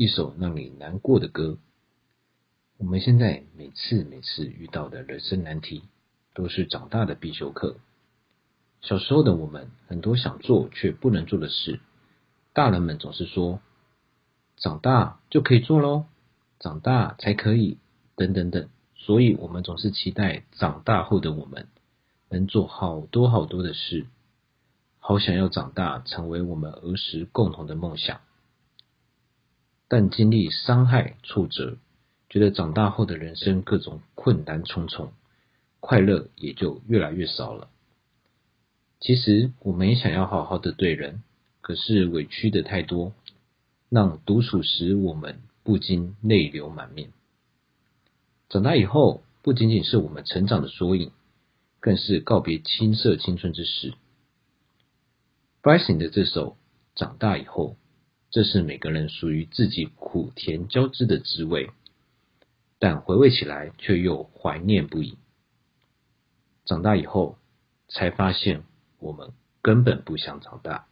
一首让你难过的歌。我们现在每次每次遇到的人生难题，都是长大的必修课。小时候的我们，很多想做却不能做的事，大人们总是说，长大就可以做喽，长大才可以，等等等。所以，我们总是期待长大后的我们能做好多好多的事，好想要长大，成为我们儿时共同的梦想。但经历伤害、挫折，觉得长大后的人生各种困难重重，快乐也就越来越少了。其实我们也想要好好的对人，可是委屈的太多，让独处时我们不禁泪流满面。长大以后，不仅仅是我们成长的缩影，更是告别青涩青春之时。Bryson 的这首《长大以后》。这是每个人属于自己苦甜交织的滋味，但回味起来却又怀念不已。长大以后，才发现我们根本不想长大。